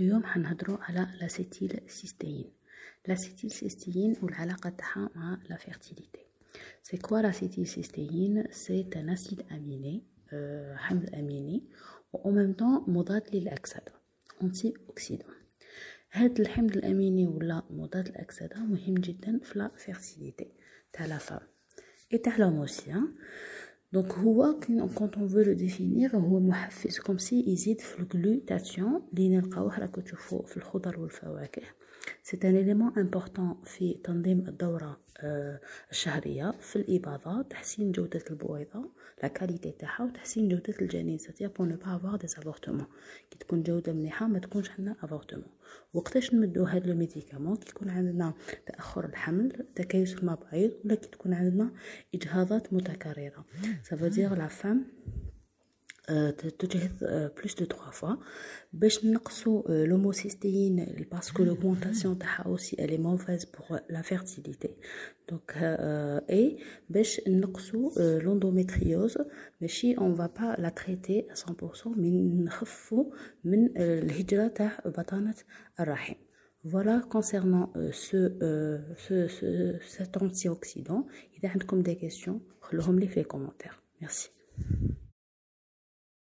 اليوم حنهضروا على l'acétylcystéine l'acétylcystéine والعلاقه تاعها مع la fertilité c'est quoi l'acétylcystéine c'est un acide aminé حمض أميني و au même temps مضاد للأكسدة antioxydant هاد الحمض الأميني ولا مضاد الاكسده مهم جدا في la fertilité تاع la femme et تاع l'homme aussi دونك هو كونت اون فو لو ديفينير هو محفز كوم سي يزيد في الجلوتاسيون اللي نلقاوه راكو تشوفوه في الخضر والفواكه سي ان اليمون امبورطون في تنظيم الدورة الشهرية. في الاباضه تحسين جودة البويضة la qualité تاعها وتحسين جودة الجنين. c'est-à-dire pour ne pas avoir des avortements كي تكون جودة مليحة ما تكونش عندنا avortement وقتاش نمدو هاد le médicament؟ كي يكون عندنا تأخر الحمل تكيس المبايض ولا كي تكون عندنا إجهاضات متكررة. ça veut dire la femme تجهز بلوس دو 3 فوا باش نقصوا لوموسيستين باسكو لوغمونطاسيون تاعها اوسي الي موفاز بور لا فيرتيليتي دونك اي باش نقصوا لوندوميتريوز ماشي اون فا با لا تريتي 100% من نخفوا من الهجره تاع بطانه الرحم Voilà concernant euh, ce, euh, ce, ce, cet antioxydant. إذا عندكم des questions, خلوهم لي في les commentaires. Merci.